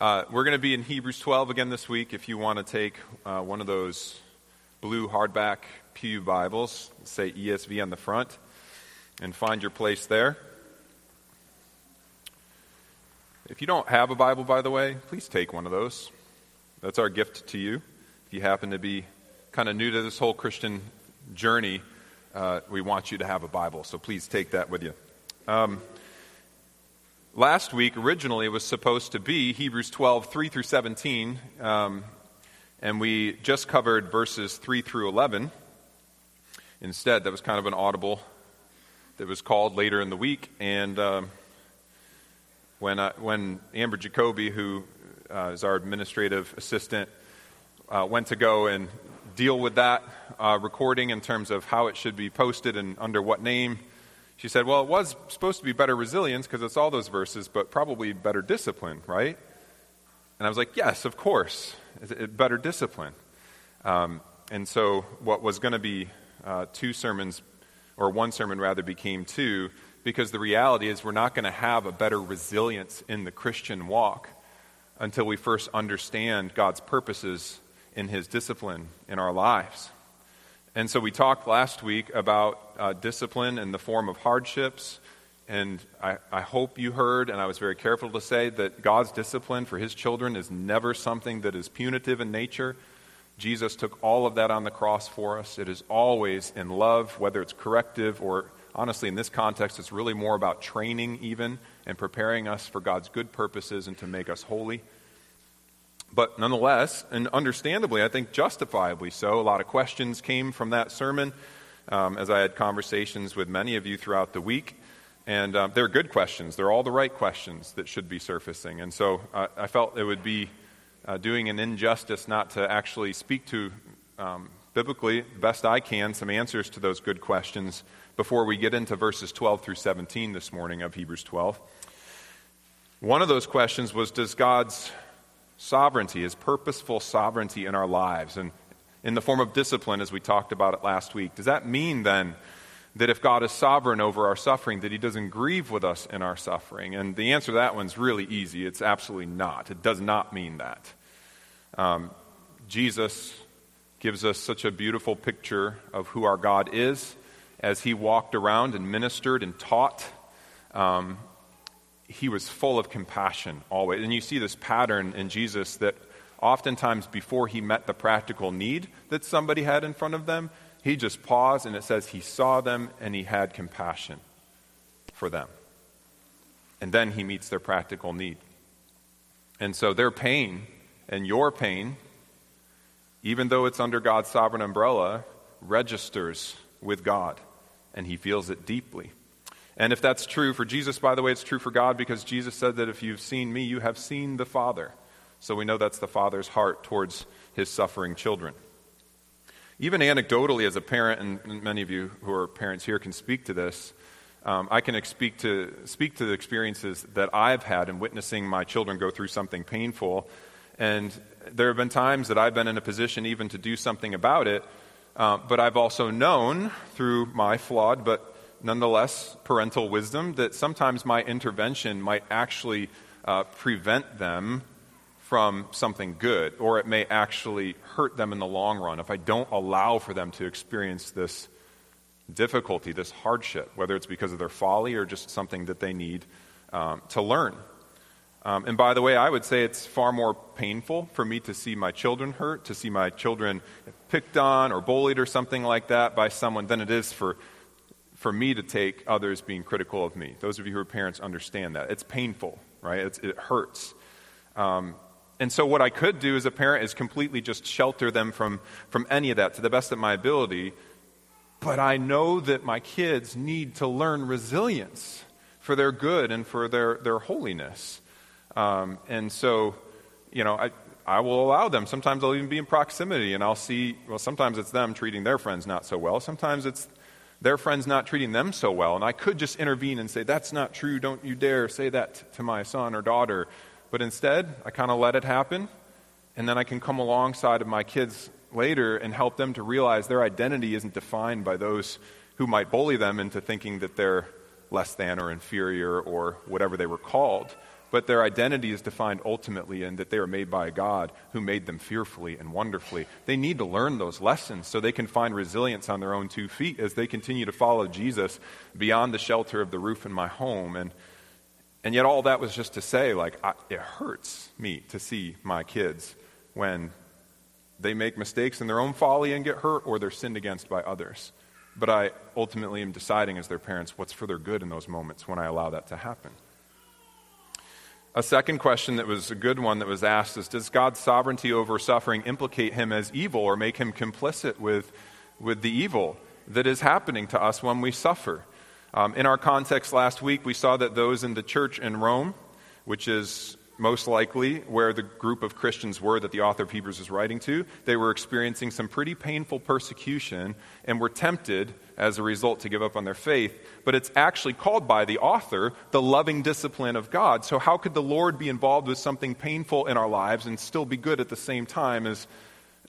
Uh, we're going to be in Hebrews 12 again this week. If you want to take uh, one of those blue hardback Pew Bibles, say ESV on the front, and find your place there. If you don't have a Bible, by the way, please take one of those. That's our gift to you. If you happen to be kind of new to this whole Christian journey, uh, we want you to have a Bible, so please take that with you. Um, last week, originally, was supposed to be Hebrews 12, 3 through 17, um, and we just covered verses 3 through 11. Instead, that was kind of an audible that was called later in the week, and um, when, uh, when Amber Jacoby, who uh, is our administrative assistant, uh, went to go and deal with that uh, recording in terms of how it should be posted and under what name. She said, Well, it was supposed to be better resilience because it's all those verses, but probably better discipline, right? And I was like, Yes, of course, it, better discipline. Um, and so, what was going to be uh, two sermons, or one sermon rather, became two, because the reality is we're not going to have a better resilience in the Christian walk until we first understand God's purposes in His discipline in our lives. And so we talked last week about uh, discipline in the form of hardships. And I, I, hope you heard, and I was very careful to say, that God's discipline for his children is never something that is punitive in nature. Jesus took all of that on the cross for us. It is always in love, whether it's corrective or, honestly, in this context, it's really more about training, even, and preparing us for God's good purposes and to make us holy. But nonetheless, and understandably, I think justifiably so, a lot of questions came from that sermon um, as I had conversations with many of you throughout the week. And um, they're good questions. They're all the right questions that should be surfacing. And so uh, I felt it would be uh, doing an injustice not to actually speak to, um, biblically, best I can, some answers to those good questions before we get into verses 12 through 17 this morning of Hebrews 12. One of those questions was Does God's sovereignty, his purposeful sovereignty in our lives, and in the form of discipline, as we talked about it last week. Does that mean then that if God is sovereign over our suffering, that he doesn't grieve with us in our suffering? And the answer to that one's really easy. It's absolutely not. It does not mean that. Um, Jesus gives us such a beautiful picture of who our God is as he walked around and ministered and taught. Um, he was full of compassion always. And you see this pattern in Jesus that oftentimes before he met the practical need that somebody had in front of them, he just paused and it says he saw them and he had compassion for them. And then he meets their practical need. And so their pain and your pain, even though it's under God's sovereign umbrella, registers with God and he feels it deeply. And if that's true for Jesus, by the way, it's true for God because Jesus said that if you've seen me, you have seen the Father. So we know that's the Father's heart towards his suffering children. Even anecdotally, as a parent, and many of you who are parents here can speak to this, um, I can speak to, speak to the experiences that I've had in witnessing my children go through something painful. And there have been times that I've been in a position even to do something about it, uh, but I've also known through my flawed but nonetheless parental wisdom that sometimes my intervention might actually uh, prevent them from something good, or it may actually hurt them in the long run if I don't allow for them to experience this difficulty, this hardship, whether it's because of their folly or just something that they need um, to learn. Um, and by the way, I would say it's far more painful for me to see my children hurt, to see my children picked on or bullied or something like that by someone, than it is for for me to take others being critical of me. Those of you who are parents understand that. It's painful, right? It's, it hurts. Um, and so, what I could do as a parent is completely just shelter them from, from any of that to the best of my ability. But I know that my kids need to learn resilience for their good and for their, their holiness. Um, and so, you know, I, I will allow them. Sometimes I'll even be in proximity and I'll see, well, sometimes it's them treating their friends not so well. Sometimes it's their friends not treating them so well. And I could just intervene and say, That's not true. Don't you dare say that to my son or daughter. But instead, I kind of let it happen. And then I can come alongside of my kids later and help them to realize their identity isn't defined by those who might bully them into thinking that they're less than or inferior or whatever they were called. But their identity is defined ultimately in that they are made by a God who made them fearfully and wonderfully. They need to learn those lessons so they can find resilience on their own two feet as they continue to follow Jesus beyond the shelter of the roof in my home. And, and yet, all that was just to say, like, I, it hurts me to see my kids when they make mistakes in their own folly and get hurt or they're sinned against by others. But I ultimately am deciding as their parents what's for their good in those moments when I allow that to happen. A second question that was a good one that was asked is Does God's sovereignty over suffering implicate him as evil or make him complicit with, with the evil that is happening to us when we suffer? Um, in our context last week, we saw that those in the church in Rome, which is most likely where the group of Christians were that the author of Hebrews is writing to. They were experiencing some pretty painful persecution and were tempted as a result to give up on their faith. But it's actually called by the author the loving discipline of God. So, how could the Lord be involved with something painful in our lives and still be good at the same time? Is,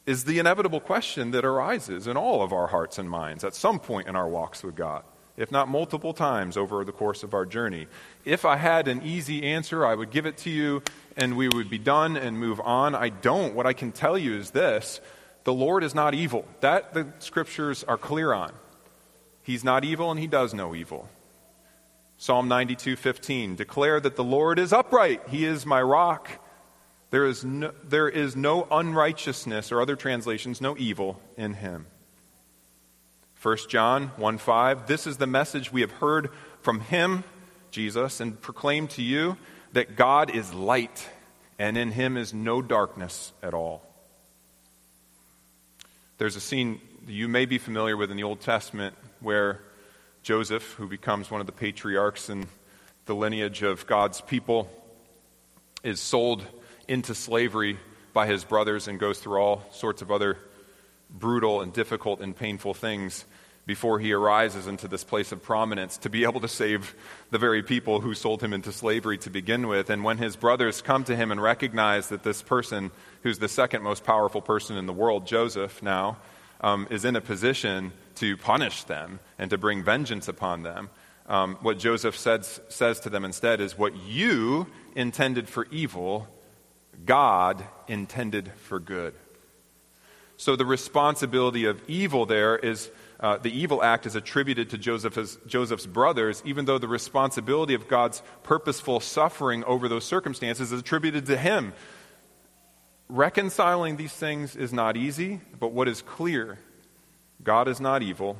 is the inevitable question that arises in all of our hearts and minds at some point in our walks with God if not multiple times over the course of our journey. If I had an easy answer, I would give it to you and we would be done and move on. I don't. What I can tell you is this the Lord is not evil. That the scriptures are clear on. He's not evil and he does no evil. Psalm 92:15 declare that the Lord is upright. He is my rock. There is no, there is no unrighteousness or other translations no evil in him. 1 John 1 5, this is the message we have heard from him, Jesus, and proclaimed to you that God is light, and in him is no darkness at all. There's a scene you may be familiar with in the Old Testament where Joseph, who becomes one of the patriarchs in the lineage of God's people, is sold into slavery by his brothers and goes through all sorts of other brutal and difficult and painful things before he arises into this place of prominence to be able to save the very people who sold him into slavery to begin with. And when his brothers come to him and recognize that this person, who's the second most powerful person in the world, Joseph now, um, is in a position to punish them and to bring vengeance upon them, um, what Joseph says, says to them instead is, What you intended for evil, God intended for good. So the responsibility of evil there is uh, the evil act is attributed to Joseph's, Joseph's brothers, even though the responsibility of God's purposeful suffering over those circumstances is attributed to him. Reconciling these things is not easy, but what is clear God is not evil.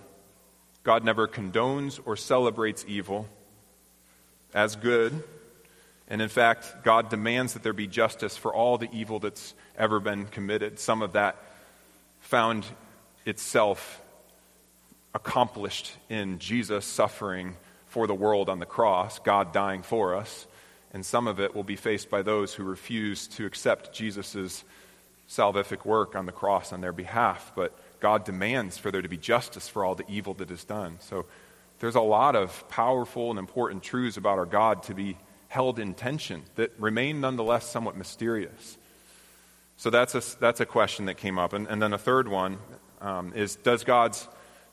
God never condones or celebrates evil as good. And in fact, God demands that there be justice for all the evil that's ever been committed. Some of that found itself accomplished in Jesus suffering for the world on the cross, God dying for us. And some of it will be faced by those who refuse to accept Jesus' salvific work on the cross on their behalf. But God demands for there to be justice for all the evil that is done. So there's a lot of powerful and important truths about our God to be held in tension that remain nonetheless somewhat mysterious. So that's a, that's a question that came up. And, and then a third one um, is Does God's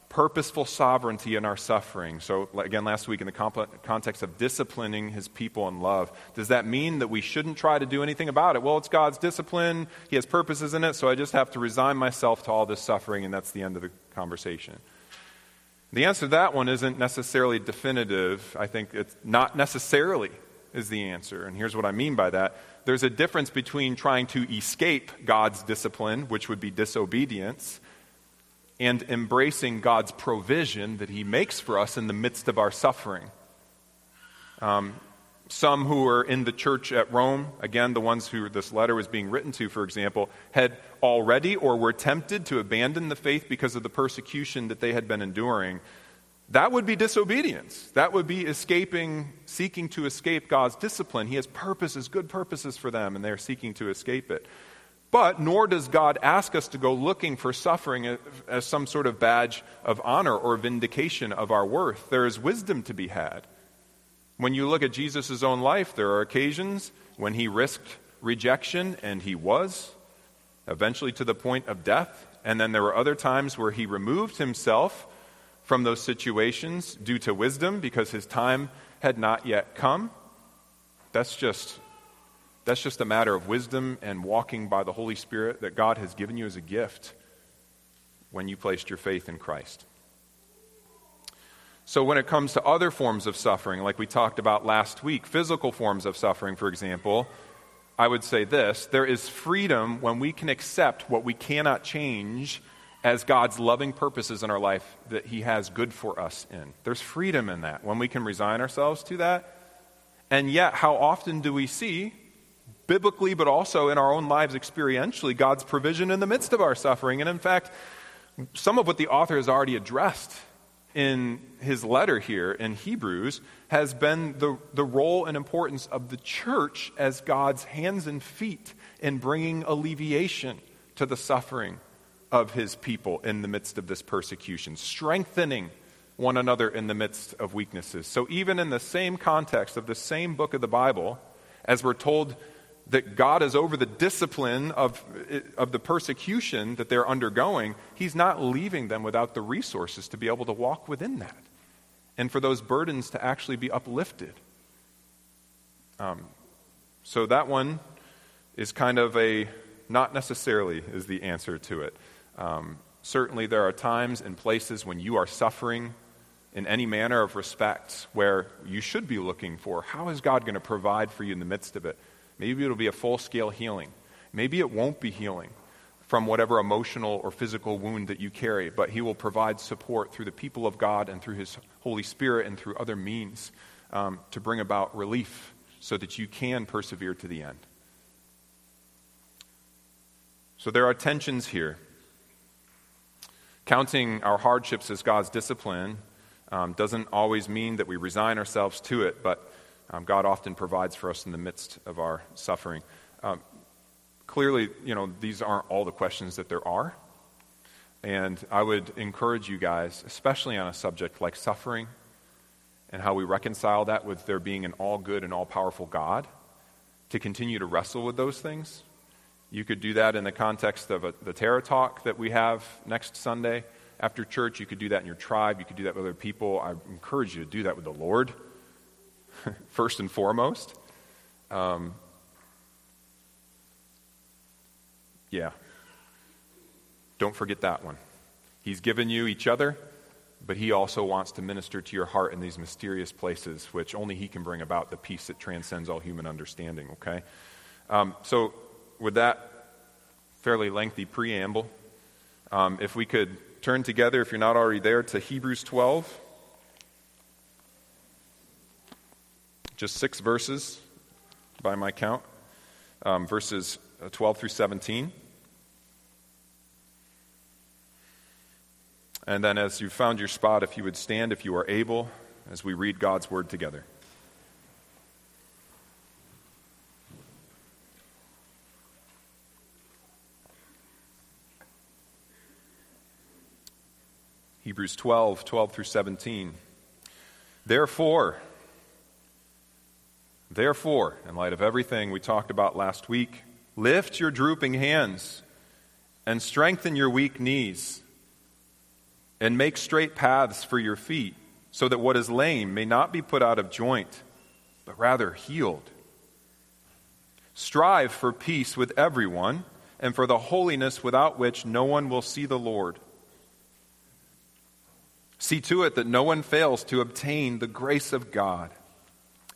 purposeful sovereignty in our suffering, so again, last week in the comp- context of disciplining his people in love, does that mean that we shouldn't try to do anything about it? Well, it's God's discipline, He has purposes in it, so I just have to resign myself to all this suffering, and that's the end of the conversation. The answer to that one isn't necessarily definitive. I think it's not necessarily is the answer. And here's what I mean by that there's a difference between trying to escape God's discipline, which would be disobedience, and embracing God's provision that He makes for us in the midst of our suffering. Um, some who were in the church at Rome, again, the ones who this letter was being written to, for example, had already or were tempted to abandon the faith because of the persecution that they had been enduring. That would be disobedience. That would be escaping, seeking to escape God's discipline. He has purposes, good purposes for them, and they're seeking to escape it. But nor does God ask us to go looking for suffering as some sort of badge of honor or vindication of our worth. There is wisdom to be had. When you look at Jesus' own life, there are occasions when he risked rejection, and he was, eventually to the point of death. And then there were other times where he removed himself from those situations due to wisdom because his time had not yet come. That's just that's just a matter of wisdom and walking by the Holy Spirit that God has given you as a gift when you placed your faith in Christ. So, when it comes to other forms of suffering, like we talked about last week, physical forms of suffering, for example, I would say this there is freedom when we can accept what we cannot change as God's loving purposes in our life that He has good for us in. There's freedom in that when we can resign ourselves to that. And yet, how often do we see, biblically, but also in our own lives experientially, God's provision in the midst of our suffering? And in fact, some of what the author has already addressed in his letter here in Hebrews has been the, the role and importance of the church as God's hands and feet in bringing alleviation to the suffering of his people in the midst of this persecution, strengthening one another in the midst of weaknesses. So, even in the same context of the same book of the Bible, as we're told that God is over the discipline of, of the persecution that they're undergoing, He's not leaving them without the resources to be able to walk within that and for those burdens to actually be uplifted. Um, so that one is kind of a not necessarily is the answer to it. Um, certainly, there are times and places when you are suffering in any manner of respect where you should be looking for how is God going to provide for you in the midst of it? Maybe it'll be a full scale healing. Maybe it won't be healing from whatever emotional or physical wound that you carry, but He will provide support through the people of God and through His Holy Spirit and through other means um, to bring about relief so that you can persevere to the end. So there are tensions here. Counting our hardships as God's discipline um, doesn't always mean that we resign ourselves to it, but um, God often provides for us in the midst of our suffering. Um, clearly, you know, these aren't all the questions that there are. And I would encourage you guys, especially on a subject like suffering and how we reconcile that with there being an all good and all powerful God, to continue to wrestle with those things. You could do that in the context of a, the Terra Talk that we have next Sunday after church. You could do that in your tribe. You could do that with other people. I encourage you to do that with the Lord, first and foremost. Um, yeah. Don't forget that one. He's given you each other, but He also wants to minister to your heart in these mysterious places, which only He can bring about the peace that transcends all human understanding, okay? Um, so, with that fairly lengthy preamble, um, if we could turn together, if you're not already there, to Hebrews 12. Just six verses by my count, um, verses uh, 12 through 17. And then, as you've found your spot, if you would stand, if you are able, as we read God's word together. Hebrews 12, 12 through 17. Therefore, therefore, in light of everything we talked about last week, lift your drooping hands and strengthen your weak knees, and make straight paths for your feet, so that what is lame may not be put out of joint, but rather healed. Strive for peace with everyone, and for the holiness without which no one will see the Lord. See to it that no one fails to obtain the grace of God,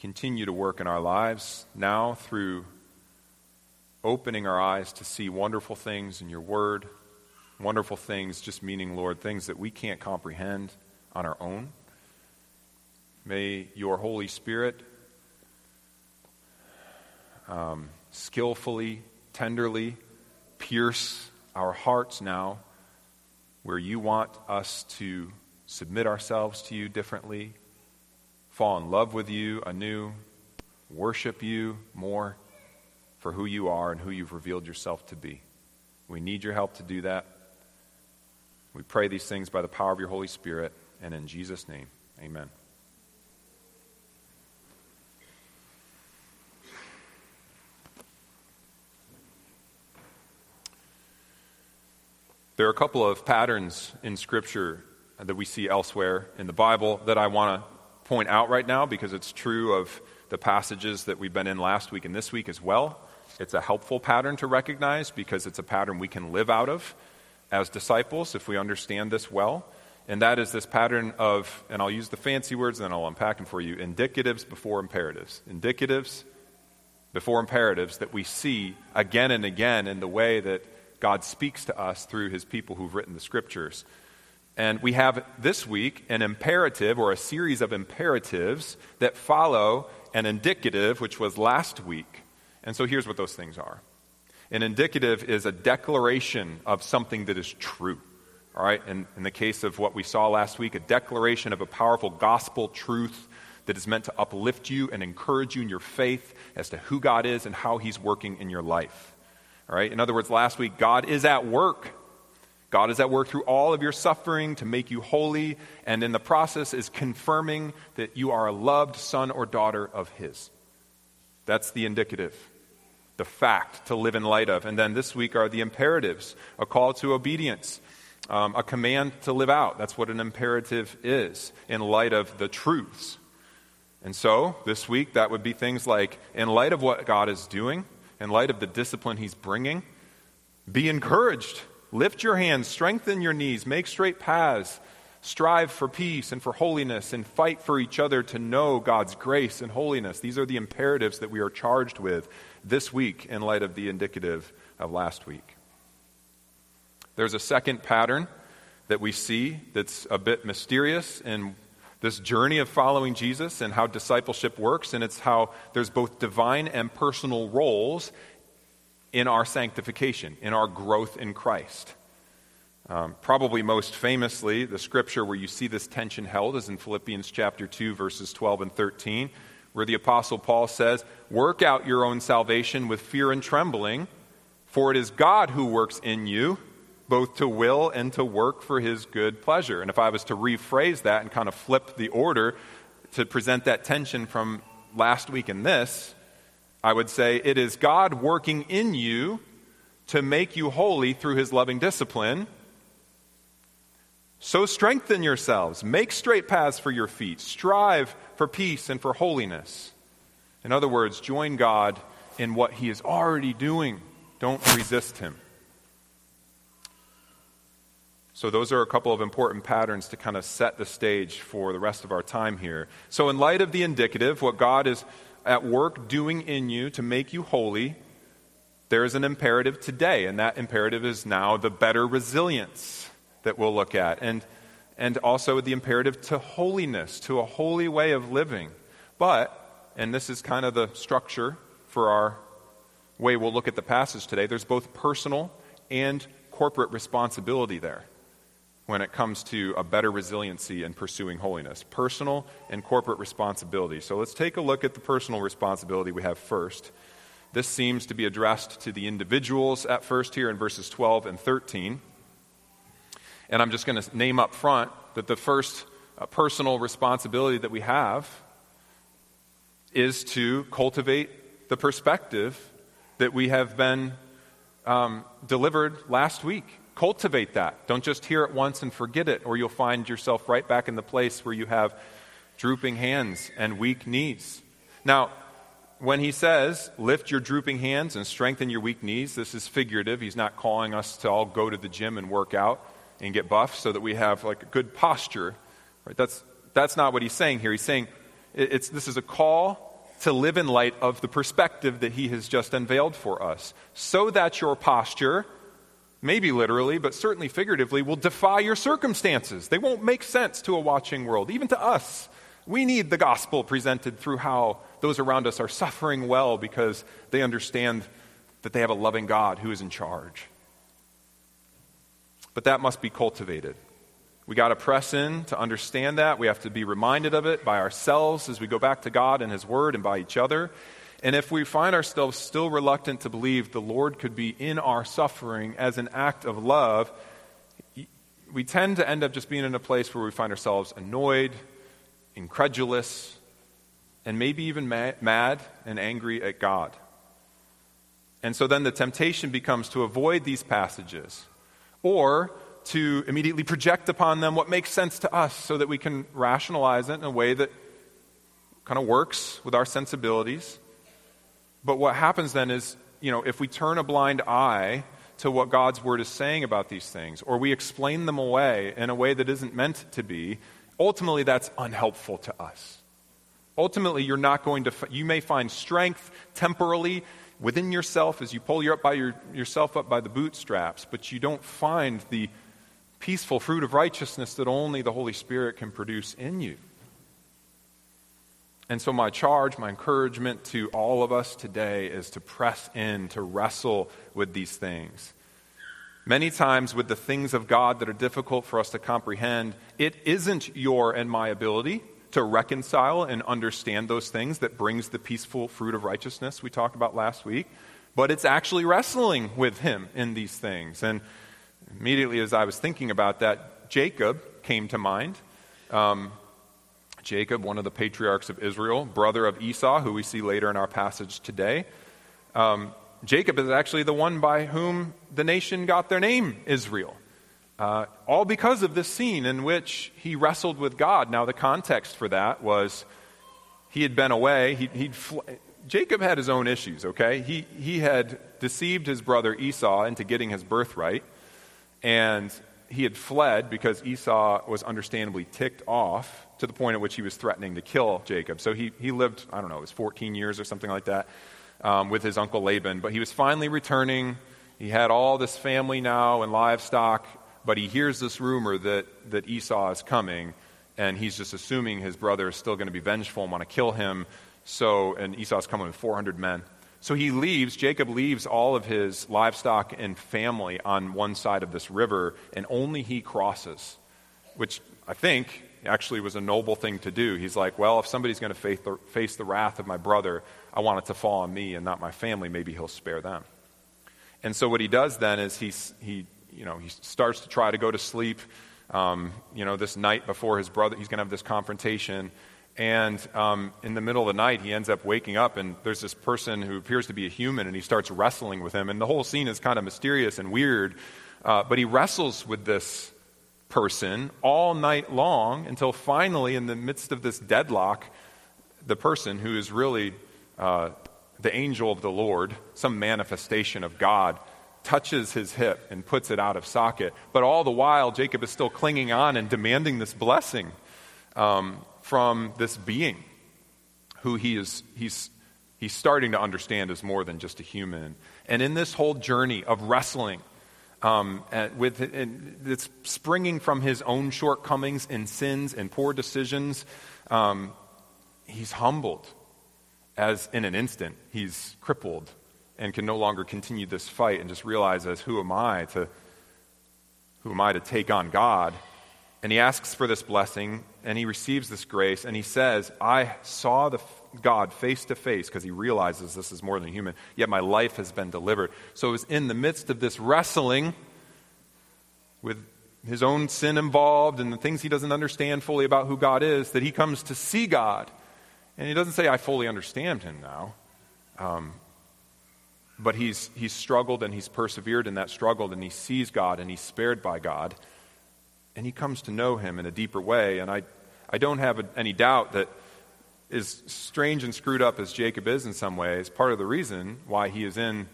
continue to work in our lives now through opening our eyes to see wonderful things in your word, wonderful things, just meaning, Lord, things that we can't comprehend on our own. May your Holy Spirit um, skillfully, tenderly pierce our hearts now where you want us to submit ourselves to you differently, fall in love with you anew, worship you more for who you are and who you've revealed yourself to be. We need your help to do that. We pray these things by the power of your Holy Spirit, and in Jesus' name, amen. There are a couple of patterns in Scripture that we see elsewhere in the Bible that I want to point out right now because it's true of the passages that we've been in last week and this week as well. It's a helpful pattern to recognize because it's a pattern we can live out of as disciples if we understand this well. And that is this pattern of, and I'll use the fancy words and then I'll unpack them for you indicatives before imperatives. Indicatives before imperatives that we see again and again in the way that God speaks to us through his people who've written the scriptures. And we have this week an imperative or a series of imperatives that follow an indicative, which was last week. And so here's what those things are an indicative is a declaration of something that is true. All right? And in the case of what we saw last week, a declaration of a powerful gospel truth that is meant to uplift you and encourage you in your faith as to who God is and how He's working in your life. All right? In other words, last week, God is at work. God is at work through all of your suffering to make you holy, and in the process is confirming that you are a loved son or daughter of His. That's the indicative, the fact to live in light of. And then this week are the imperatives a call to obedience, um, a command to live out. That's what an imperative is in light of the truths. And so this week, that would be things like in light of what God is doing, in light of the discipline he's bringing, be encouraged. Lift your hands, strengthen your knees, make straight paths, strive for peace and for holiness, and fight for each other to know God's grace and holiness. These are the imperatives that we are charged with this week in light of the indicative of last week. There's a second pattern that we see that's a bit mysterious in this journey of following Jesus and how discipleship works, and it's how there's both divine and personal roles in our sanctification, in our growth in Christ. Um, probably most famously, the scripture where you see this tension held is in Philippians chapter 2, verses 12 and 13, where the Apostle Paul says, Work out your own salvation with fear and trembling, for it is God who works in you both to will and to work for his good pleasure. And if I was to rephrase that and kind of flip the order to present that tension from last week and this, I would say it is God working in you to make you holy through his loving discipline. So strengthen yourselves, make straight paths for your feet, strive for peace and for holiness. In other words, join God in what he is already doing. Don't resist him. So, those are a couple of important patterns to kind of set the stage for the rest of our time here. So, in light of the indicative, what God is at work doing in you to make you holy, there is an imperative today, and that imperative is now the better resilience that we'll look at, and, and also the imperative to holiness, to a holy way of living. But, and this is kind of the structure for our way we'll look at the passage today, there's both personal and corporate responsibility there when it comes to a better resiliency in pursuing holiness personal and corporate responsibility. So let's take a look at the personal responsibility we have first. This seems to be addressed to the individuals at first here in verses 12 and 13. And I'm just going to name up front that the first uh, personal responsibility that we have is to cultivate the perspective that we have been um, delivered last week. Cultivate that. Don't just hear it once and forget it, or you'll find yourself right back in the place where you have drooping hands and weak knees. Now, when he says, lift your drooping hands and strengthen your weak knees, this is figurative. He's not calling us to all go to the gym and work out and get buff so that we have like a good posture. Right? That's, that's not what he's saying here. He's saying it's, this is a call to live in light of the perspective that he has just unveiled for us, so that your posture maybe literally, but certainly figuratively, will defy your circumstances. They won't make sense to a watching world, even to us. We need the gospel presented through how those around us are suffering well because they understand that they have a loving God who is in charge. But that must be cultivated. We got to press in to understand that. We have to be reminded of it by ourselves as we go back to God and His Word and by each other. And if we find ourselves still reluctant to believe the Lord could be in our suffering as an act of love, we tend to end up just being in a place where we find ourselves annoyed, incredulous, and maybe even mad and angry at God. And so then the temptation becomes to avoid these passages or to immediately project upon them what makes sense to us so that we can rationalize it in a way that kind of works with our sensibilities. But what happens then is, you know, if we turn a blind eye to what God's word is saying about these things, or we explain them away in a way that isn't meant to be, ultimately that's unhelpful to us. Ultimately, you're not going to, you may find strength temporally within yourself as you pull your up by your, yourself up by the bootstraps, but you don't find the peaceful fruit of righteousness that only the Holy Spirit can produce in you. And so, my charge, my encouragement to all of us today is to press in, to wrestle with these things. Many times, with the things of God that are difficult for us to comprehend, it isn't your and my ability to reconcile and understand those things that brings the peaceful fruit of righteousness we talked about last week, but it's actually wrestling with Him in these things. And immediately as I was thinking about that, Jacob came to mind. Um, Jacob, one of the patriarchs of Israel, brother of Esau, who we see later in our passage today. Um, Jacob is actually the one by whom the nation got their name, Israel. Uh, all because of this scene in which he wrestled with God. Now, the context for that was he had been away. He, would fl- Jacob had his own issues, okay? He, he had deceived his brother Esau into getting his birthright, and he had fled because Esau was understandably ticked off to the point at which he was threatening to kill Jacob. So he, he lived, I don't know, it was 14 years or something like that um, with his uncle Laban. But he was finally returning. He had all this family now and livestock but he hears this rumor that, that Esau is coming, and he's just assuming his brother is still going to be vengeful and want to kill him. So, and Esau's coming with 400 men. So he leaves, Jacob leaves all of his livestock and family on one side of this river, and only he crosses, which I think actually was a noble thing to do. He's like, well, if somebody's going to face the, wrath of my brother, I want it to fall on me and not my family. Maybe he'll spare them. And so what he does then is he, he you know, he starts to try to go to sleep, um, you know, this night before his brother, he's going to have this confrontation. And um, in the middle of the night, he ends up waking up, and there's this person who appears to be a human, and he starts wrestling with him. And the whole scene is kind of mysterious and weird. Uh, but he wrestles with this person all night long until finally, in the midst of this deadlock, the person who is really uh, the angel of the Lord, some manifestation of God, touches his hip and puts it out of socket. But all the while, Jacob is still clinging on and demanding this blessing um, from this being who he is, he's, he's starting to understand is more than just a human. And in this whole journey of wrestling, um, with it's springing from his own shortcomings and sins and poor decisions, um, he's humbled as in an instant he's crippled and can no longer continue this fight and just realizes, who am I to who am I to take on God? And he asks for this blessing and he receives this grace and he says, I saw the God face to face because he realizes this is more than human, yet my life has been delivered. So it was in the midst of this wrestling with his own sin involved and the things he doesn't understand fully about who God is that he comes to see God. And he doesn't say, I fully understand him now. Um, but he's, he's struggled and he's persevered in that struggle and he sees God and he's spared by God. And he comes to know him in a deeper way. And I, I don't have any doubt that, as strange and screwed up as Jacob is in some ways, part of the reason why he is in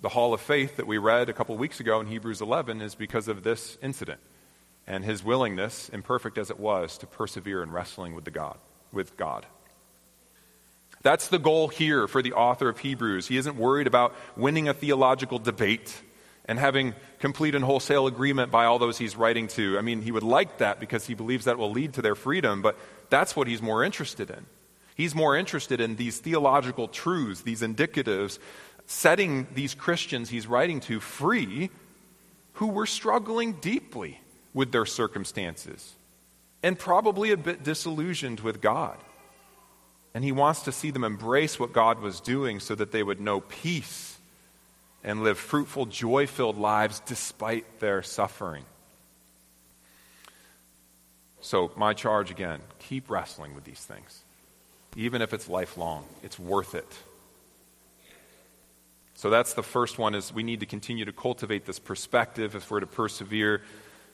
the hall of faith that we read a couple of weeks ago in Hebrews 11 is because of this incident and his willingness, imperfect as it was, to persevere in wrestling with, the God, with God. That's the goal here for the author of Hebrews. He isn't worried about winning a theological debate and having complete and wholesale agreement by all those he's writing to. I mean, he would like that because he believes that will lead to their freedom, but that's what he's more interested in. He's more interested in these theological truths, these indicatives, setting these Christians he's writing to free who were struggling deeply with their circumstances and probably a bit disillusioned with God. And he wants to see them embrace what God was doing so that they would know peace and live fruitful, joy filled lives despite their suffering. So, my charge again keep wrestling with these things. Even if it's lifelong, it's worth it. So that's the first one is we need to continue to cultivate this perspective if we're to persevere.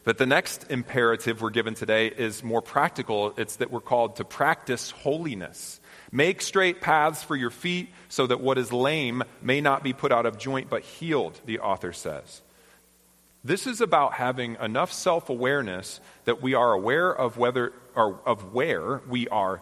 But the next imperative we're given today is more practical. It's that we're called to practice holiness. Make straight paths for your feet so that what is lame may not be put out of joint but healed, the author says. This is about having enough self awareness that we are aware of whether or of where we are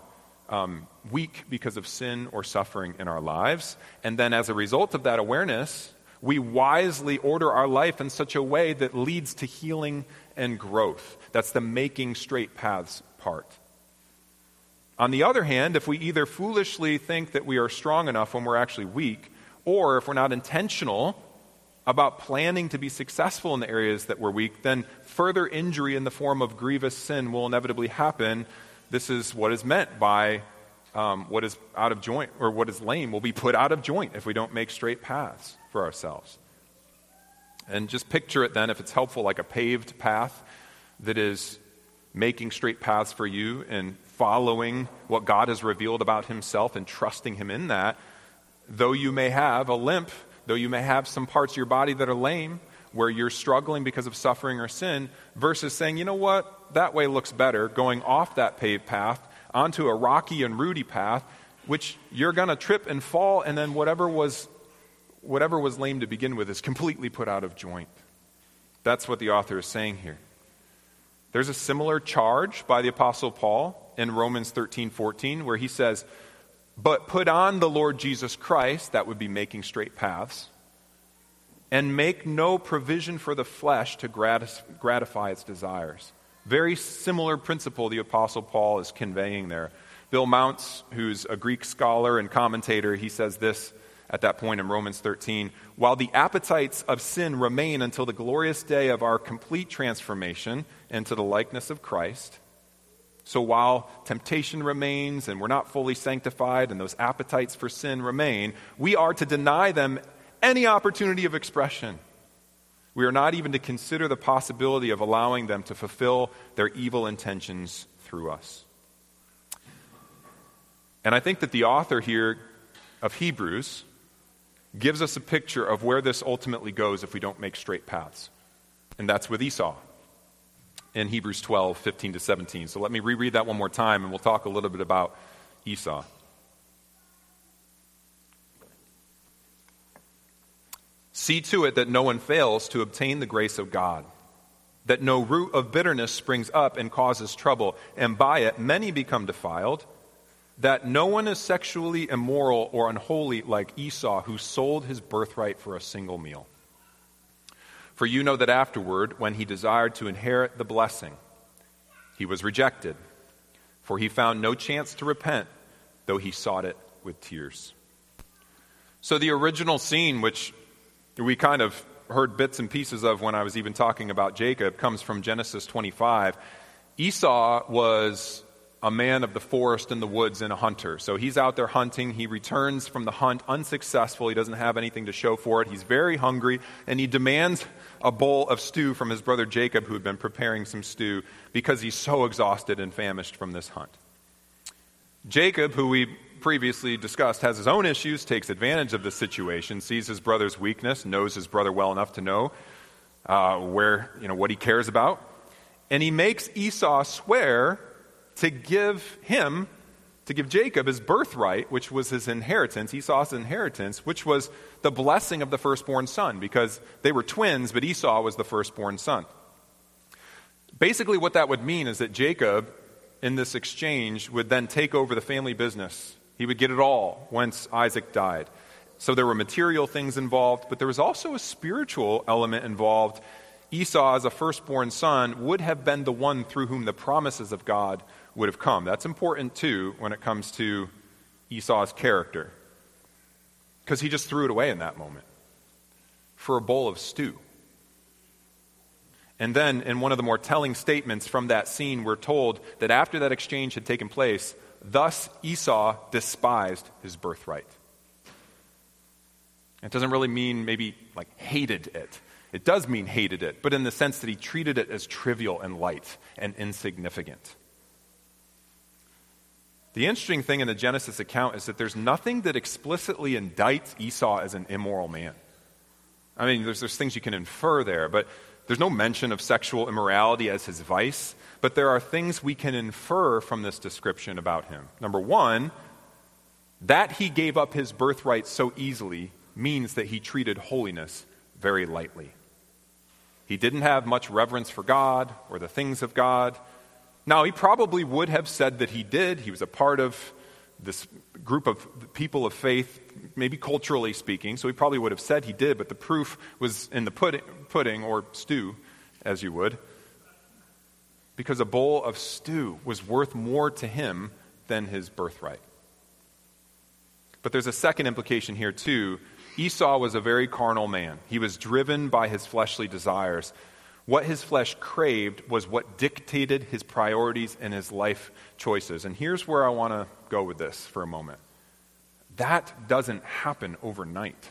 um, weak because of sin or suffering in our lives. And then, as a result of that awareness, we wisely order our life in such a way that leads to healing and growth. That's the making straight paths part. On the other hand, if we either foolishly think that we are strong enough when we're actually weak, or if we're not intentional about planning to be successful in the areas that we're weak, then further injury in the form of grievous sin will inevitably happen. This is what is meant by um, what is out of joint or what is lame will be put out of joint if we don't make straight paths for ourselves. And just picture it then, if it's helpful, like a paved path that is making straight paths for you and following what God has revealed about Himself and trusting Him in that. Though you may have a limp, though you may have some parts of your body that are lame, where you're struggling because of suffering or sin, versus saying, you know what, that way looks better, going off that paved path onto a rocky and rooty path, which you're going to trip and fall, and then whatever was, whatever was lame to begin with is completely put out of joint. That's what the author is saying here. There's a similar charge by the Apostle Paul in Romans 13 14, where he says, But put on the Lord Jesus Christ, that would be making straight paths, and make no provision for the flesh to gratify its desires. Very similar principle the Apostle Paul is conveying there. Bill Mounce, who's a Greek scholar and commentator, he says this at that point in Romans 13 While the appetites of sin remain until the glorious day of our complete transformation into the likeness of Christ, so while temptation remains and we're not fully sanctified and those appetites for sin remain, we are to deny them any opportunity of expression. We are not even to consider the possibility of allowing them to fulfill their evil intentions through us. And I think that the author here of Hebrews gives us a picture of where this ultimately goes if we don't make straight paths. And that's with Esau in Hebrews 12, 15 to 17. So let me reread that one more time and we'll talk a little bit about Esau. See to it that no one fails to obtain the grace of God, that no root of bitterness springs up and causes trouble, and by it many become defiled, that no one is sexually immoral or unholy like Esau, who sold his birthright for a single meal. For you know that afterward, when he desired to inherit the blessing, he was rejected, for he found no chance to repent, though he sought it with tears. So, the original scene, which we kind of heard bits and pieces of when I was even talking about Jacob, comes from Genesis 25. Esau was a man of the forest and the woods and a hunter. So he's out there hunting. He returns from the hunt unsuccessful. He doesn't have anything to show for it. He's very hungry, and he demands a bowl of stew from his brother Jacob, who had been preparing some stew, because he's so exhausted and famished from this hunt. Jacob, who we previously discussed, has his own issues, takes advantage of the situation, sees his brother's weakness, knows his brother well enough to know uh, where, you know, what he cares about. And he makes Esau swear to give him, to give Jacob his birthright, which was his inheritance, Esau's inheritance, which was the blessing of the firstborn son, because they were twins, but Esau was the firstborn son. Basically, what that would mean is that Jacob, in this exchange, would then take over the family business. He would get it all once Isaac died. So there were material things involved, but there was also a spiritual element involved. Esau, as a firstborn son, would have been the one through whom the promises of God would have come. That's important too when it comes to Esau's character. Because he just threw it away in that moment for a bowl of stew. And then, in one of the more telling statements from that scene, we're told that after that exchange had taken place, thus Esau despised his birthright. It doesn't really mean maybe like hated it. It does mean hated it, but in the sense that he treated it as trivial and light and insignificant. The interesting thing in the Genesis account is that there's nothing that explicitly indicts Esau as an immoral man. I mean, there's, there's things you can infer there, but there's no mention of sexual immorality as his vice. But there are things we can infer from this description about him. Number one, that he gave up his birthright so easily means that he treated holiness very lightly. He didn't have much reverence for God or the things of God. Now, he probably would have said that he did. He was a part of this group of people of faith, maybe culturally speaking, so he probably would have said he did, but the proof was in the pudding, pudding or stew, as you would, because a bowl of stew was worth more to him than his birthright. But there's a second implication here, too, Esau was a very carnal man. He was driven by his fleshly desires. What his flesh craved was what dictated his priorities and his life choices. And here's where I want to go with this for a moment. That doesn't happen overnight.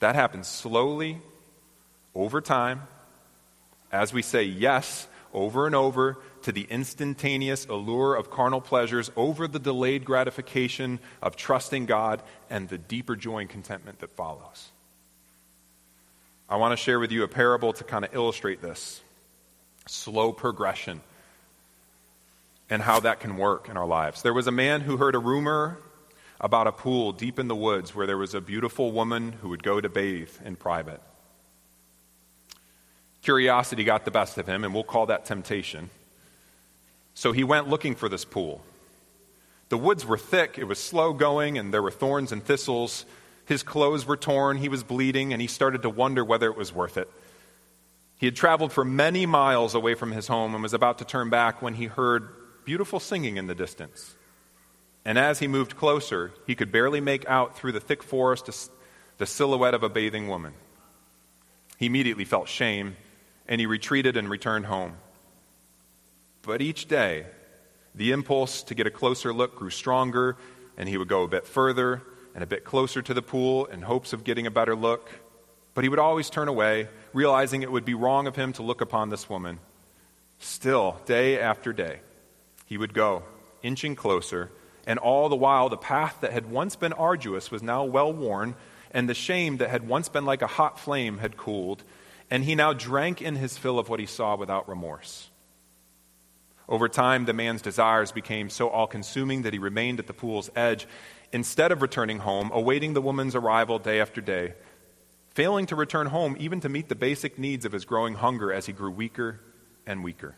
That happens slowly, over time, as we say yes over and over to the instantaneous allure of carnal pleasures over the delayed gratification of trusting God and the deeper joy and contentment that follows. I want to share with you a parable to kind of illustrate this slow progression and how that can work in our lives. There was a man who heard a rumor about a pool deep in the woods where there was a beautiful woman who would go to bathe in private. Curiosity got the best of him, and we'll call that temptation. So he went looking for this pool. The woods were thick, it was slow going, and there were thorns and thistles. His clothes were torn, he was bleeding, and he started to wonder whether it was worth it. He had traveled for many miles away from his home and was about to turn back when he heard beautiful singing in the distance. And as he moved closer, he could barely make out through the thick forest the silhouette of a bathing woman. He immediately felt shame, and he retreated and returned home. But each day, the impulse to get a closer look grew stronger, and he would go a bit further and a bit closer to the pool in hopes of getting a better look. But he would always turn away, realizing it would be wrong of him to look upon this woman. Still, day after day, he would go, inching closer, and all the while the path that had once been arduous was now well worn, and the shame that had once been like a hot flame had cooled, and he now drank in his fill of what he saw without remorse. Over time, the man's desires became so all consuming that he remained at the pool's edge instead of returning home, awaiting the woman's arrival day after day, failing to return home even to meet the basic needs of his growing hunger as he grew weaker and weaker.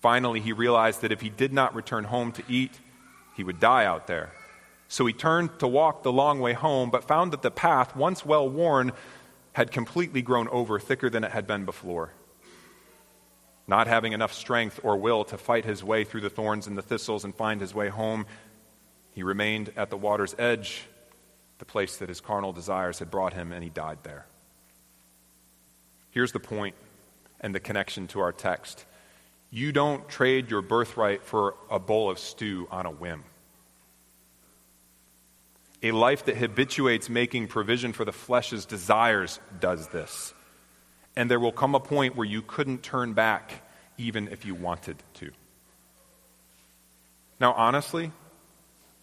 Finally, he realized that if he did not return home to eat, he would die out there. So he turned to walk the long way home, but found that the path, once well worn, had completely grown over, thicker than it had been before. Not having enough strength or will to fight his way through the thorns and the thistles and find his way home, he remained at the water's edge, the place that his carnal desires had brought him, and he died there. Here's the point and the connection to our text you don't trade your birthright for a bowl of stew on a whim. A life that habituates making provision for the flesh's desires does this and there will come a point where you couldn't turn back even if you wanted to. Now, honestly,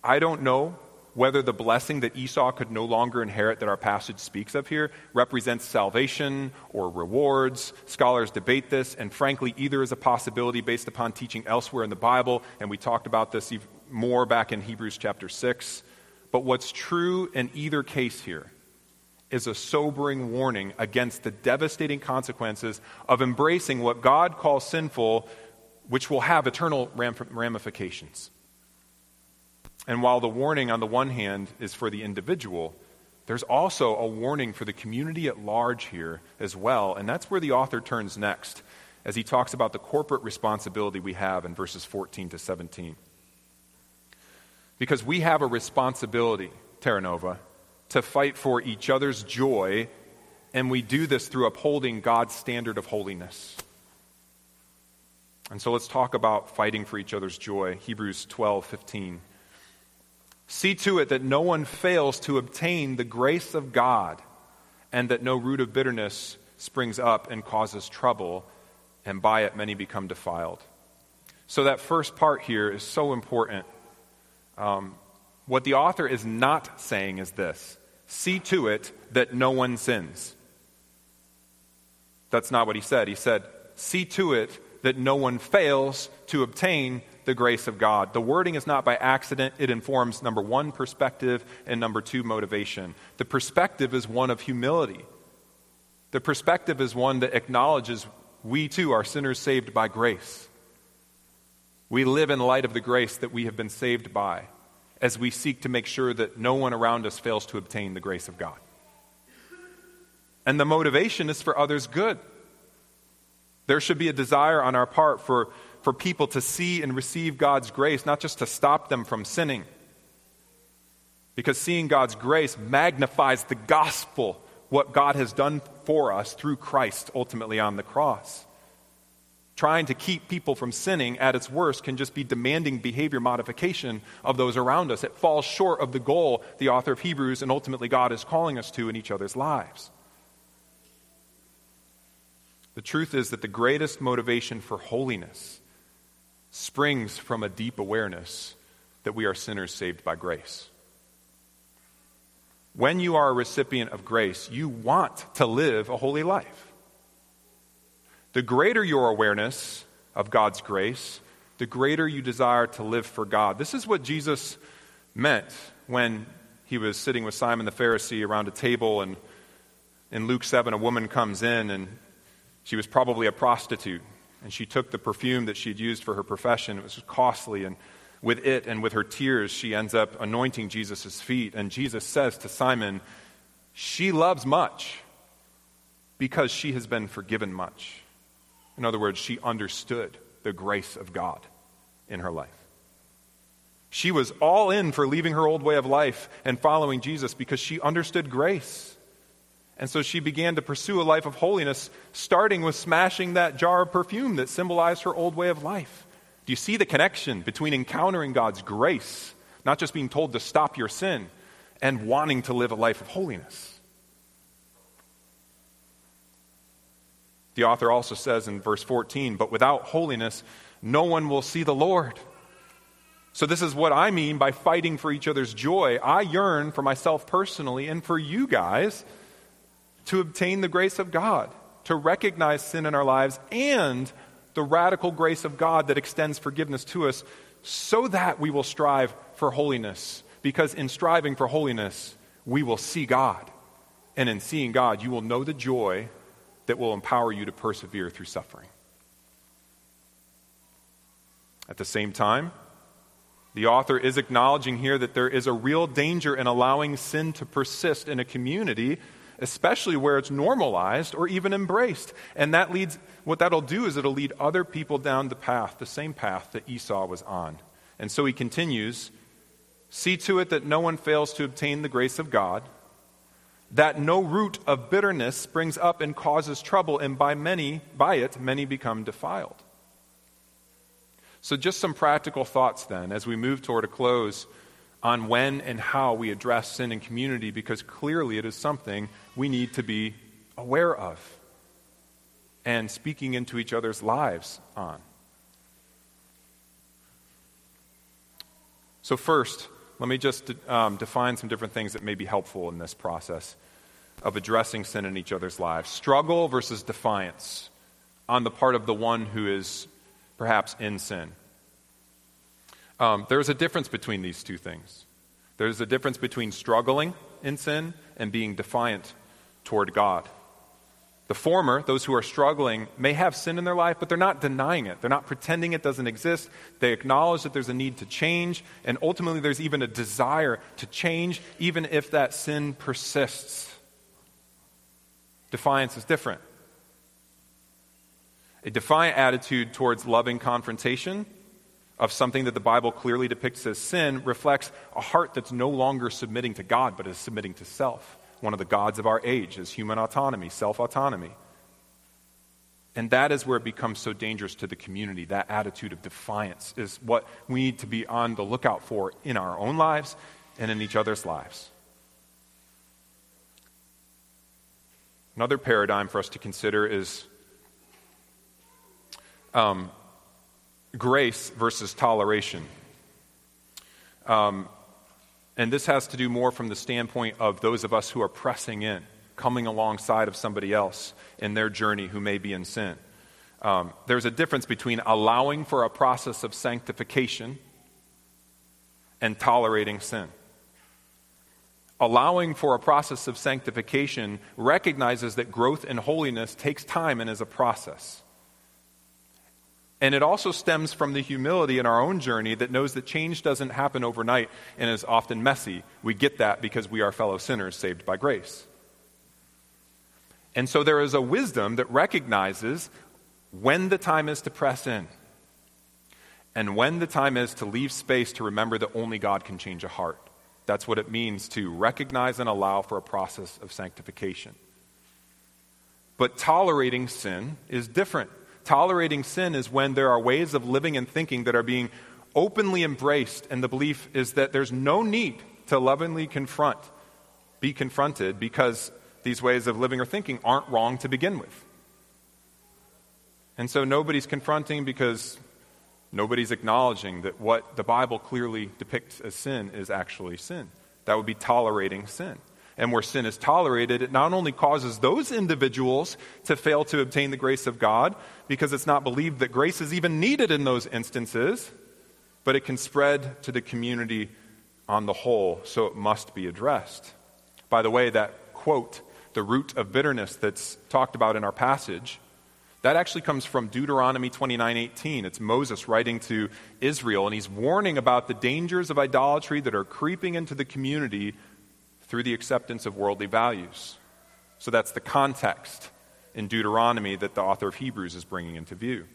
I don't know whether the blessing that Esau could no longer inherit that our passage speaks of here represents salvation or rewards. Scholars debate this, and frankly, either is a possibility based upon teaching elsewhere in the Bible, and we talked about this more back in Hebrews chapter 6. But what's true in either case here is a sobering warning against the devastating consequences of embracing what God calls sinful, which will have eternal ramifications. And while the warning, on the one hand, is for the individual, there's also a warning for the community at large here as well. And that's where the author turns next as he talks about the corporate responsibility we have in verses 14 to 17. Because we have a responsibility, Terra Nova, to fight for each other's joy And we do this through upholding God's standard of holiness. And so let's talk about fighting for each other's joy. Hebrews 12, 15. See to it that no one fails to obtain the grace of God, and that no root of bitterness springs up and causes trouble, and by it many become defiled. So, that first part here is so important. Um, what the author is not saying is this see to it that no one sins. That's not what he said. He said, see to it that no one fails to obtain the grace of God. The wording is not by accident. It informs number one, perspective, and number two, motivation. The perspective is one of humility. The perspective is one that acknowledges we too are sinners saved by grace. We live in light of the grace that we have been saved by as we seek to make sure that no one around us fails to obtain the grace of God. And the motivation is for others' good. There should be a desire on our part for, for people to see and receive God's grace, not just to stop them from sinning. Because seeing God's grace magnifies the gospel, what God has done for us through Christ ultimately on the cross. Trying to keep people from sinning at its worst can just be demanding behavior modification of those around us. It falls short of the goal the author of Hebrews and ultimately God is calling us to in each other's lives. The truth is that the greatest motivation for holiness springs from a deep awareness that we are sinners saved by grace. When you are a recipient of grace, you want to live a holy life. The greater your awareness of God's grace, the greater you desire to live for God. This is what Jesus meant when he was sitting with Simon the Pharisee around a table, and in Luke 7, a woman comes in and she was probably a prostitute, and she took the perfume that she'd used for her profession. It was costly, and with it and with her tears, she ends up anointing Jesus' feet. And Jesus says to Simon, She loves much because she has been forgiven much. In other words, she understood the grace of God in her life. She was all in for leaving her old way of life and following Jesus because she understood grace. And so she began to pursue a life of holiness, starting with smashing that jar of perfume that symbolized her old way of life. Do you see the connection between encountering God's grace, not just being told to stop your sin, and wanting to live a life of holiness? The author also says in verse 14, but without holiness, no one will see the Lord. So, this is what I mean by fighting for each other's joy. I yearn for myself personally and for you guys to obtain the grace of God, to recognize sin in our lives, and the radical grace of God that extends forgiveness to us, so that we will strive for holiness. Because in striving for holiness, we will see God. And in seeing God, you will know the joy that will empower you to persevere through suffering. At the same time, the author is acknowledging here that there is a real danger in allowing sin to persist in a community especially where it's normalized or even embraced. And that leads, what that'll do is it'll lead other people down the path, the same path that Esau was on. And so he continues See to it that no one fails to obtain the grace of God, that no root of bitterness springs up and causes trouble, and by many, by it, many become defiled. So, just some practical thoughts then as we move toward a close on when and how we address sin in community because clearly it is something we need to be aware of and speaking into each other's lives on. So, first, let me just um, define some different things that may be helpful in this process of addressing sin in each other's lives. Struggle versus defiance on the part of the one who is perhaps in sin. Um, there's a difference between these two things. There's a difference between struggling in sin and being defiant toward God. The former, those who are struggling, may have sin in their life, but they're not denying it. They're not pretending it doesn't exist. They acknowledge that there's a need to change, and ultimately there's even a desire to change, even if that sin persists. Defiance is different. A defiant attitude towards loving confrontation of something that the Bible clearly depicts as sin reflects a heart that's no longer submitting to God, but is submitting to self, one of the gods of our age, is human autonomy, self autonomy. And that is where it becomes so dangerous to the community. That attitude of defiance is what we need to be on the lookout for in our own lives and in each other's lives. Another paradigm for us to consider is um, grace versus toleration. Um, and this has to do more from the standpoint of those of us who are pressing in, coming alongside of somebody else in their journey who may be in sin. Um, there's a difference between allowing for a process of sanctification and tolerating sin. Allowing for a process of sanctification recognizes that growth in holiness takes time and is a process. And it also stems from the humility in our own journey that knows that change doesn't happen overnight and is often messy. We get that because we are fellow sinners saved by grace. And so there is a wisdom that recognizes when the time is to press in and when the time is to leave space to remember that only God can change a heart. That's what it means to recognize and allow for a process of sanctification. But tolerating sin is different. Tolerating sin is when there are ways of living and thinking that are being openly embraced, and the belief is that there's no need to lovingly confront, be confronted, because these ways of living or thinking aren't wrong to begin with. And so nobody's confronting because nobody's acknowledging that what the Bible clearly depicts as sin is actually sin. That would be tolerating sin and where sin is tolerated, it not only causes those individuals to fail to obtain the grace of God because it's not believed that grace is even needed in those instances, but it can spread to the community on the whole, so it must be addressed. By the way, that quote, the root of bitterness that's talked about in our passage, that actually comes from Deuteronomy 29:18. It's Moses writing to Israel and he's warning about the dangers of idolatry that are creeping into the community through the acceptance of worldly values. So that's the context in Deuteronomy that the author of Hebrews is bringing into view.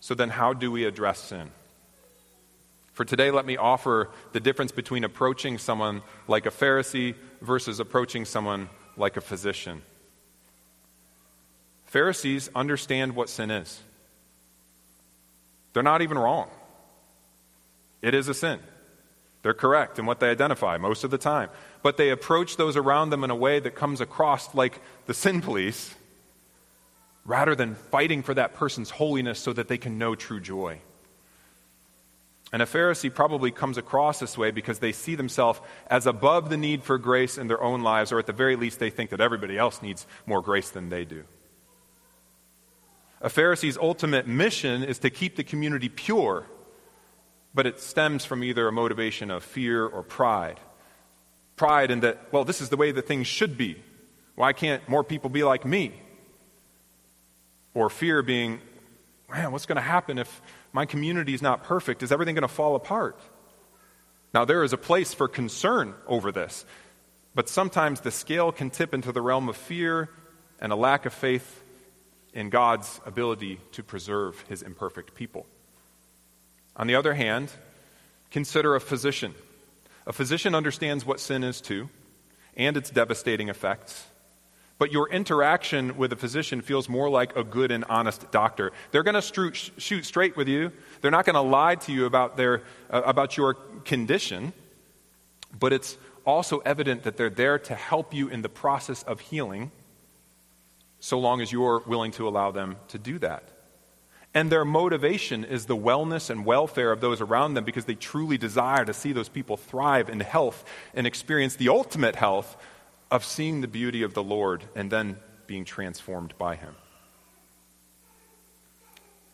So then, how do we address sin? For today, let me offer the difference between approaching someone like a Pharisee versus approaching someone like a physician. Pharisees understand what sin is, they're not even wrong. It is a sin. They're correct in what they identify most of the time. But they approach those around them in a way that comes across like the sin police rather than fighting for that person's holiness so that they can know true joy. And a Pharisee probably comes across this way because they see themselves as above the need for grace in their own lives, or at the very least, they think that everybody else needs more grace than they do. A Pharisee's ultimate mission is to keep the community pure but it stems from either a motivation of fear or pride. Pride in that, well, this is the way that things should be. Why can't more people be like me? Or fear being, man, what's going to happen if my community is not perfect? Is everything going to fall apart? Now, there is a place for concern over this, but sometimes the scale can tip into the realm of fear and a lack of faith in God's ability to preserve his imperfect people. On the other hand, consider a physician. A physician understands what sin is too and its devastating effects. But your interaction with a physician feels more like a good and honest doctor. They're going to shoot straight with you. They're not going to lie to you about, their, uh, about your condition. But it's also evident that they're there to help you in the process of healing, so long as you're willing to allow them to do that. And their motivation is the wellness and welfare of those around them because they truly desire to see those people thrive in health and experience the ultimate health of seeing the beauty of the Lord and then being transformed by Him.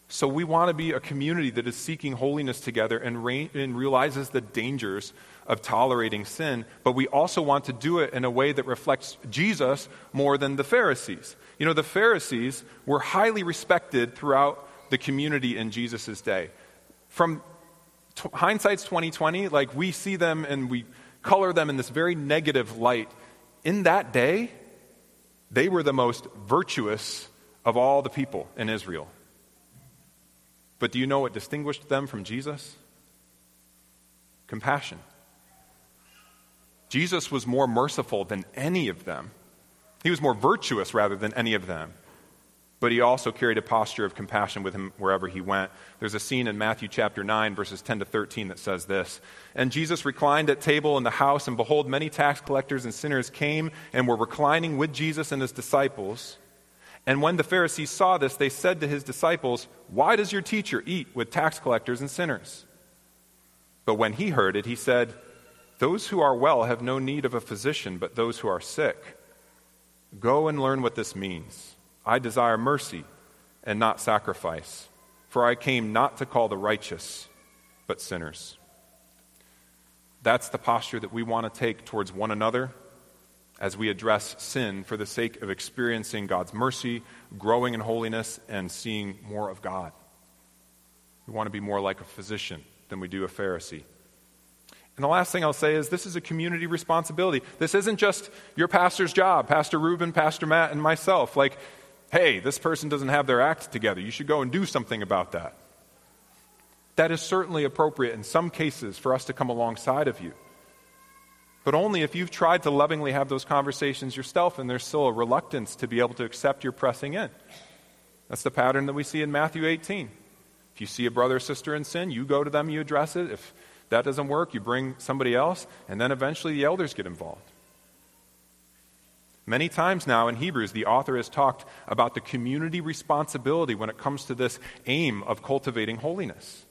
So we want to be a community that is seeking holiness together and, re- and, realizes the dangers of tolerating sin, but we also want to do it in a way that reflects Jesus more than the Pharisees. You know, the Pharisees were highly respected throughout the community in Jesus' day. From t- hindsight's 2020, like we see them and we color them in this very negative light. In that day, they were the most virtuous of all the people in Israel. But do you know what distinguished them from Jesus? Compassion. Jesus was more merciful than any of them. He was more virtuous rather than any of them. But he also carried a posture of compassion with him wherever he went. There's a scene in Matthew chapter 9, verses 10 to 13, that says this And Jesus reclined at table in the house, and behold, many tax collectors and sinners came and were reclining with Jesus and his disciples. And when the Pharisees saw this, they said to his disciples, Why does your teacher eat with tax collectors and sinners? But when he heard it, he said, Those who are well have no need of a physician, but those who are sick. Go and learn what this means. I desire mercy and not sacrifice, for I came not to call the righteous, but sinners. That's the posture that we want to take towards one another as we address sin for the sake of experiencing God's mercy, growing in holiness, and seeing more of God. We want to be more like a physician than we do a Pharisee. And the last thing I'll say is this is a community responsibility. This isn't just your pastor's job, Pastor Ruben, Pastor Matt, and myself. Like, hey, this person doesn't have their act together. You should go and do something about that. That is certainly appropriate in some cases for us to come alongside of you. But only if you've tried to lovingly have those conversations yourself and there's still a reluctance to be able to accept your pressing in. That's the pattern that we see in Matthew 18. If you see a brother or sister in sin, you go to them, you address it. If that doesn't work, you bring somebody else, and then eventually the elders get involved. Many times now in Hebrews, the author has talked about the community responsibility when it comes to this aim of cultivating holiness.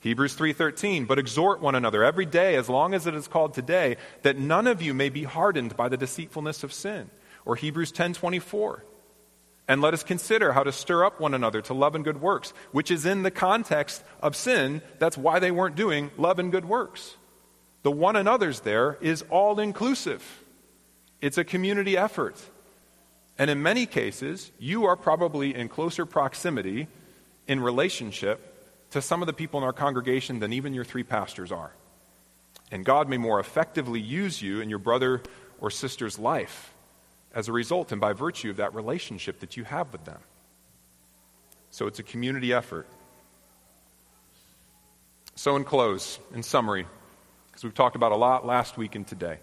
Hebrews 3:13 but exhort one another every day as long as it is called today that none of you may be hardened by the deceitfulness of sin or Hebrews 10:24 and let us consider how to stir up one another to love and good works, which is in the context of sin. That's why they weren't doing love and good works. The one another's there is all inclusive, it's a community effort. And in many cases, you are probably in closer proximity in relationship to some of the people in our congregation than even your three pastors are. And God may more effectively use you in your brother or sister's life as a result and by virtue of that relationship that you have with them. So it's a community effort. So, in close, in summary, because we've talked about a lot last week and today,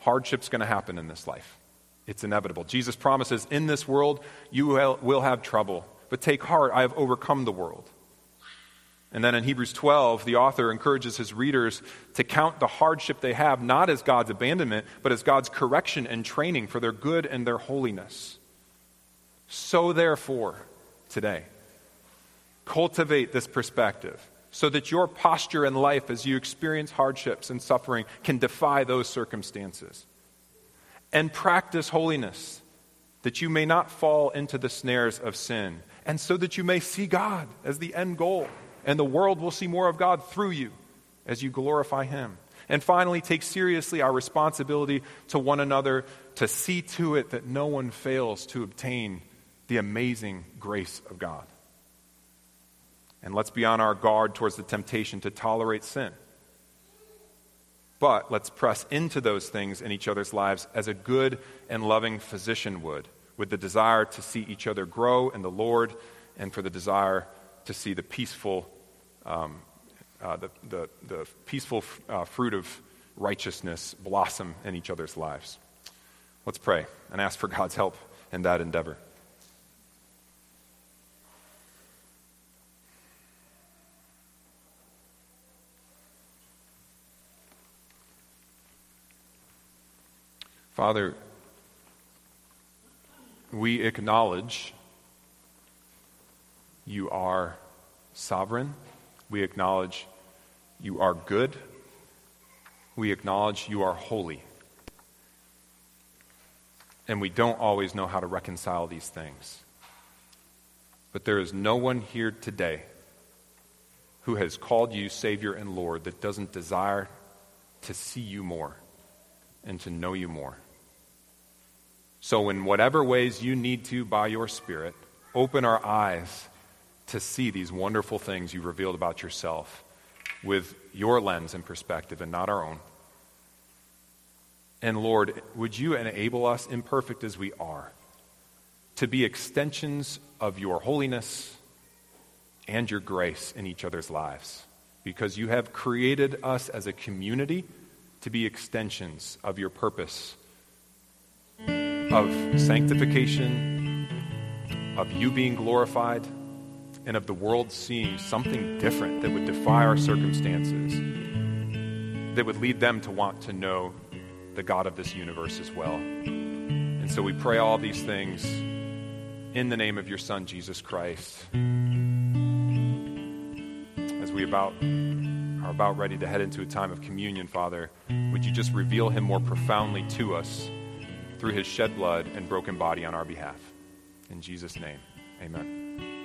hardship's going to happen in this life. It's inevitable. Jesus promises, In this world you will have trouble, but take heart, I have overcome the world. And then in Hebrews 12, the author encourages his readers to count the hardship they have not as God's abandonment, but as God's correction and training for their good and their holiness. So, therefore, today, cultivate this perspective so that your posture in life as you experience hardships and suffering can defy those circumstances. And practice holiness that you may not fall into the snares of sin, and so that you may see God as the end goal and the world will see more of God through you as you glorify Him. And finally, take seriously our responsibility to one another to see to it that no one fails to obtain the amazing grace of God. And let's be on our guard towards the temptation to tolerate sin. But let's press into those things in each other's lives as a good and loving physician would, with the desire to see each other grow in the Lord and for the desire to see the peaceful, um, uh, the, the, the, peaceful uh, fruit of righteousness blossom in each other's lives. Let's pray and ask for God's help in that endeavor. Father, we acknowledge you are sovereign. We acknowledge you are good. We acknowledge you are holy. And we don't always know how to reconcile these things. But there is no one here today who has called you Savior and Lord that doesn't desire to see you more and to know you more. So, in whatever ways you need to by your Spirit, open our eyes to see these wonderful things you revealed about yourself with your lens and perspective and not our own. And Lord, would you enable us, imperfect as we are, to be extensions of your holiness and your grace in each other's lives? Because you have created us as a community to be extensions of your purpose of sanctification, of you being glorified, and of the world seeing something different that would defy our circumstances, that would lead them to want to know the God of this universe as well. And so we pray all these things in the name of your Son, Jesus Christ. As we about are about ready to head into a time of communion, Father, would you just reveal him more profoundly to us through his shed blood and broken body on our behalf? In Jesus' name, amen.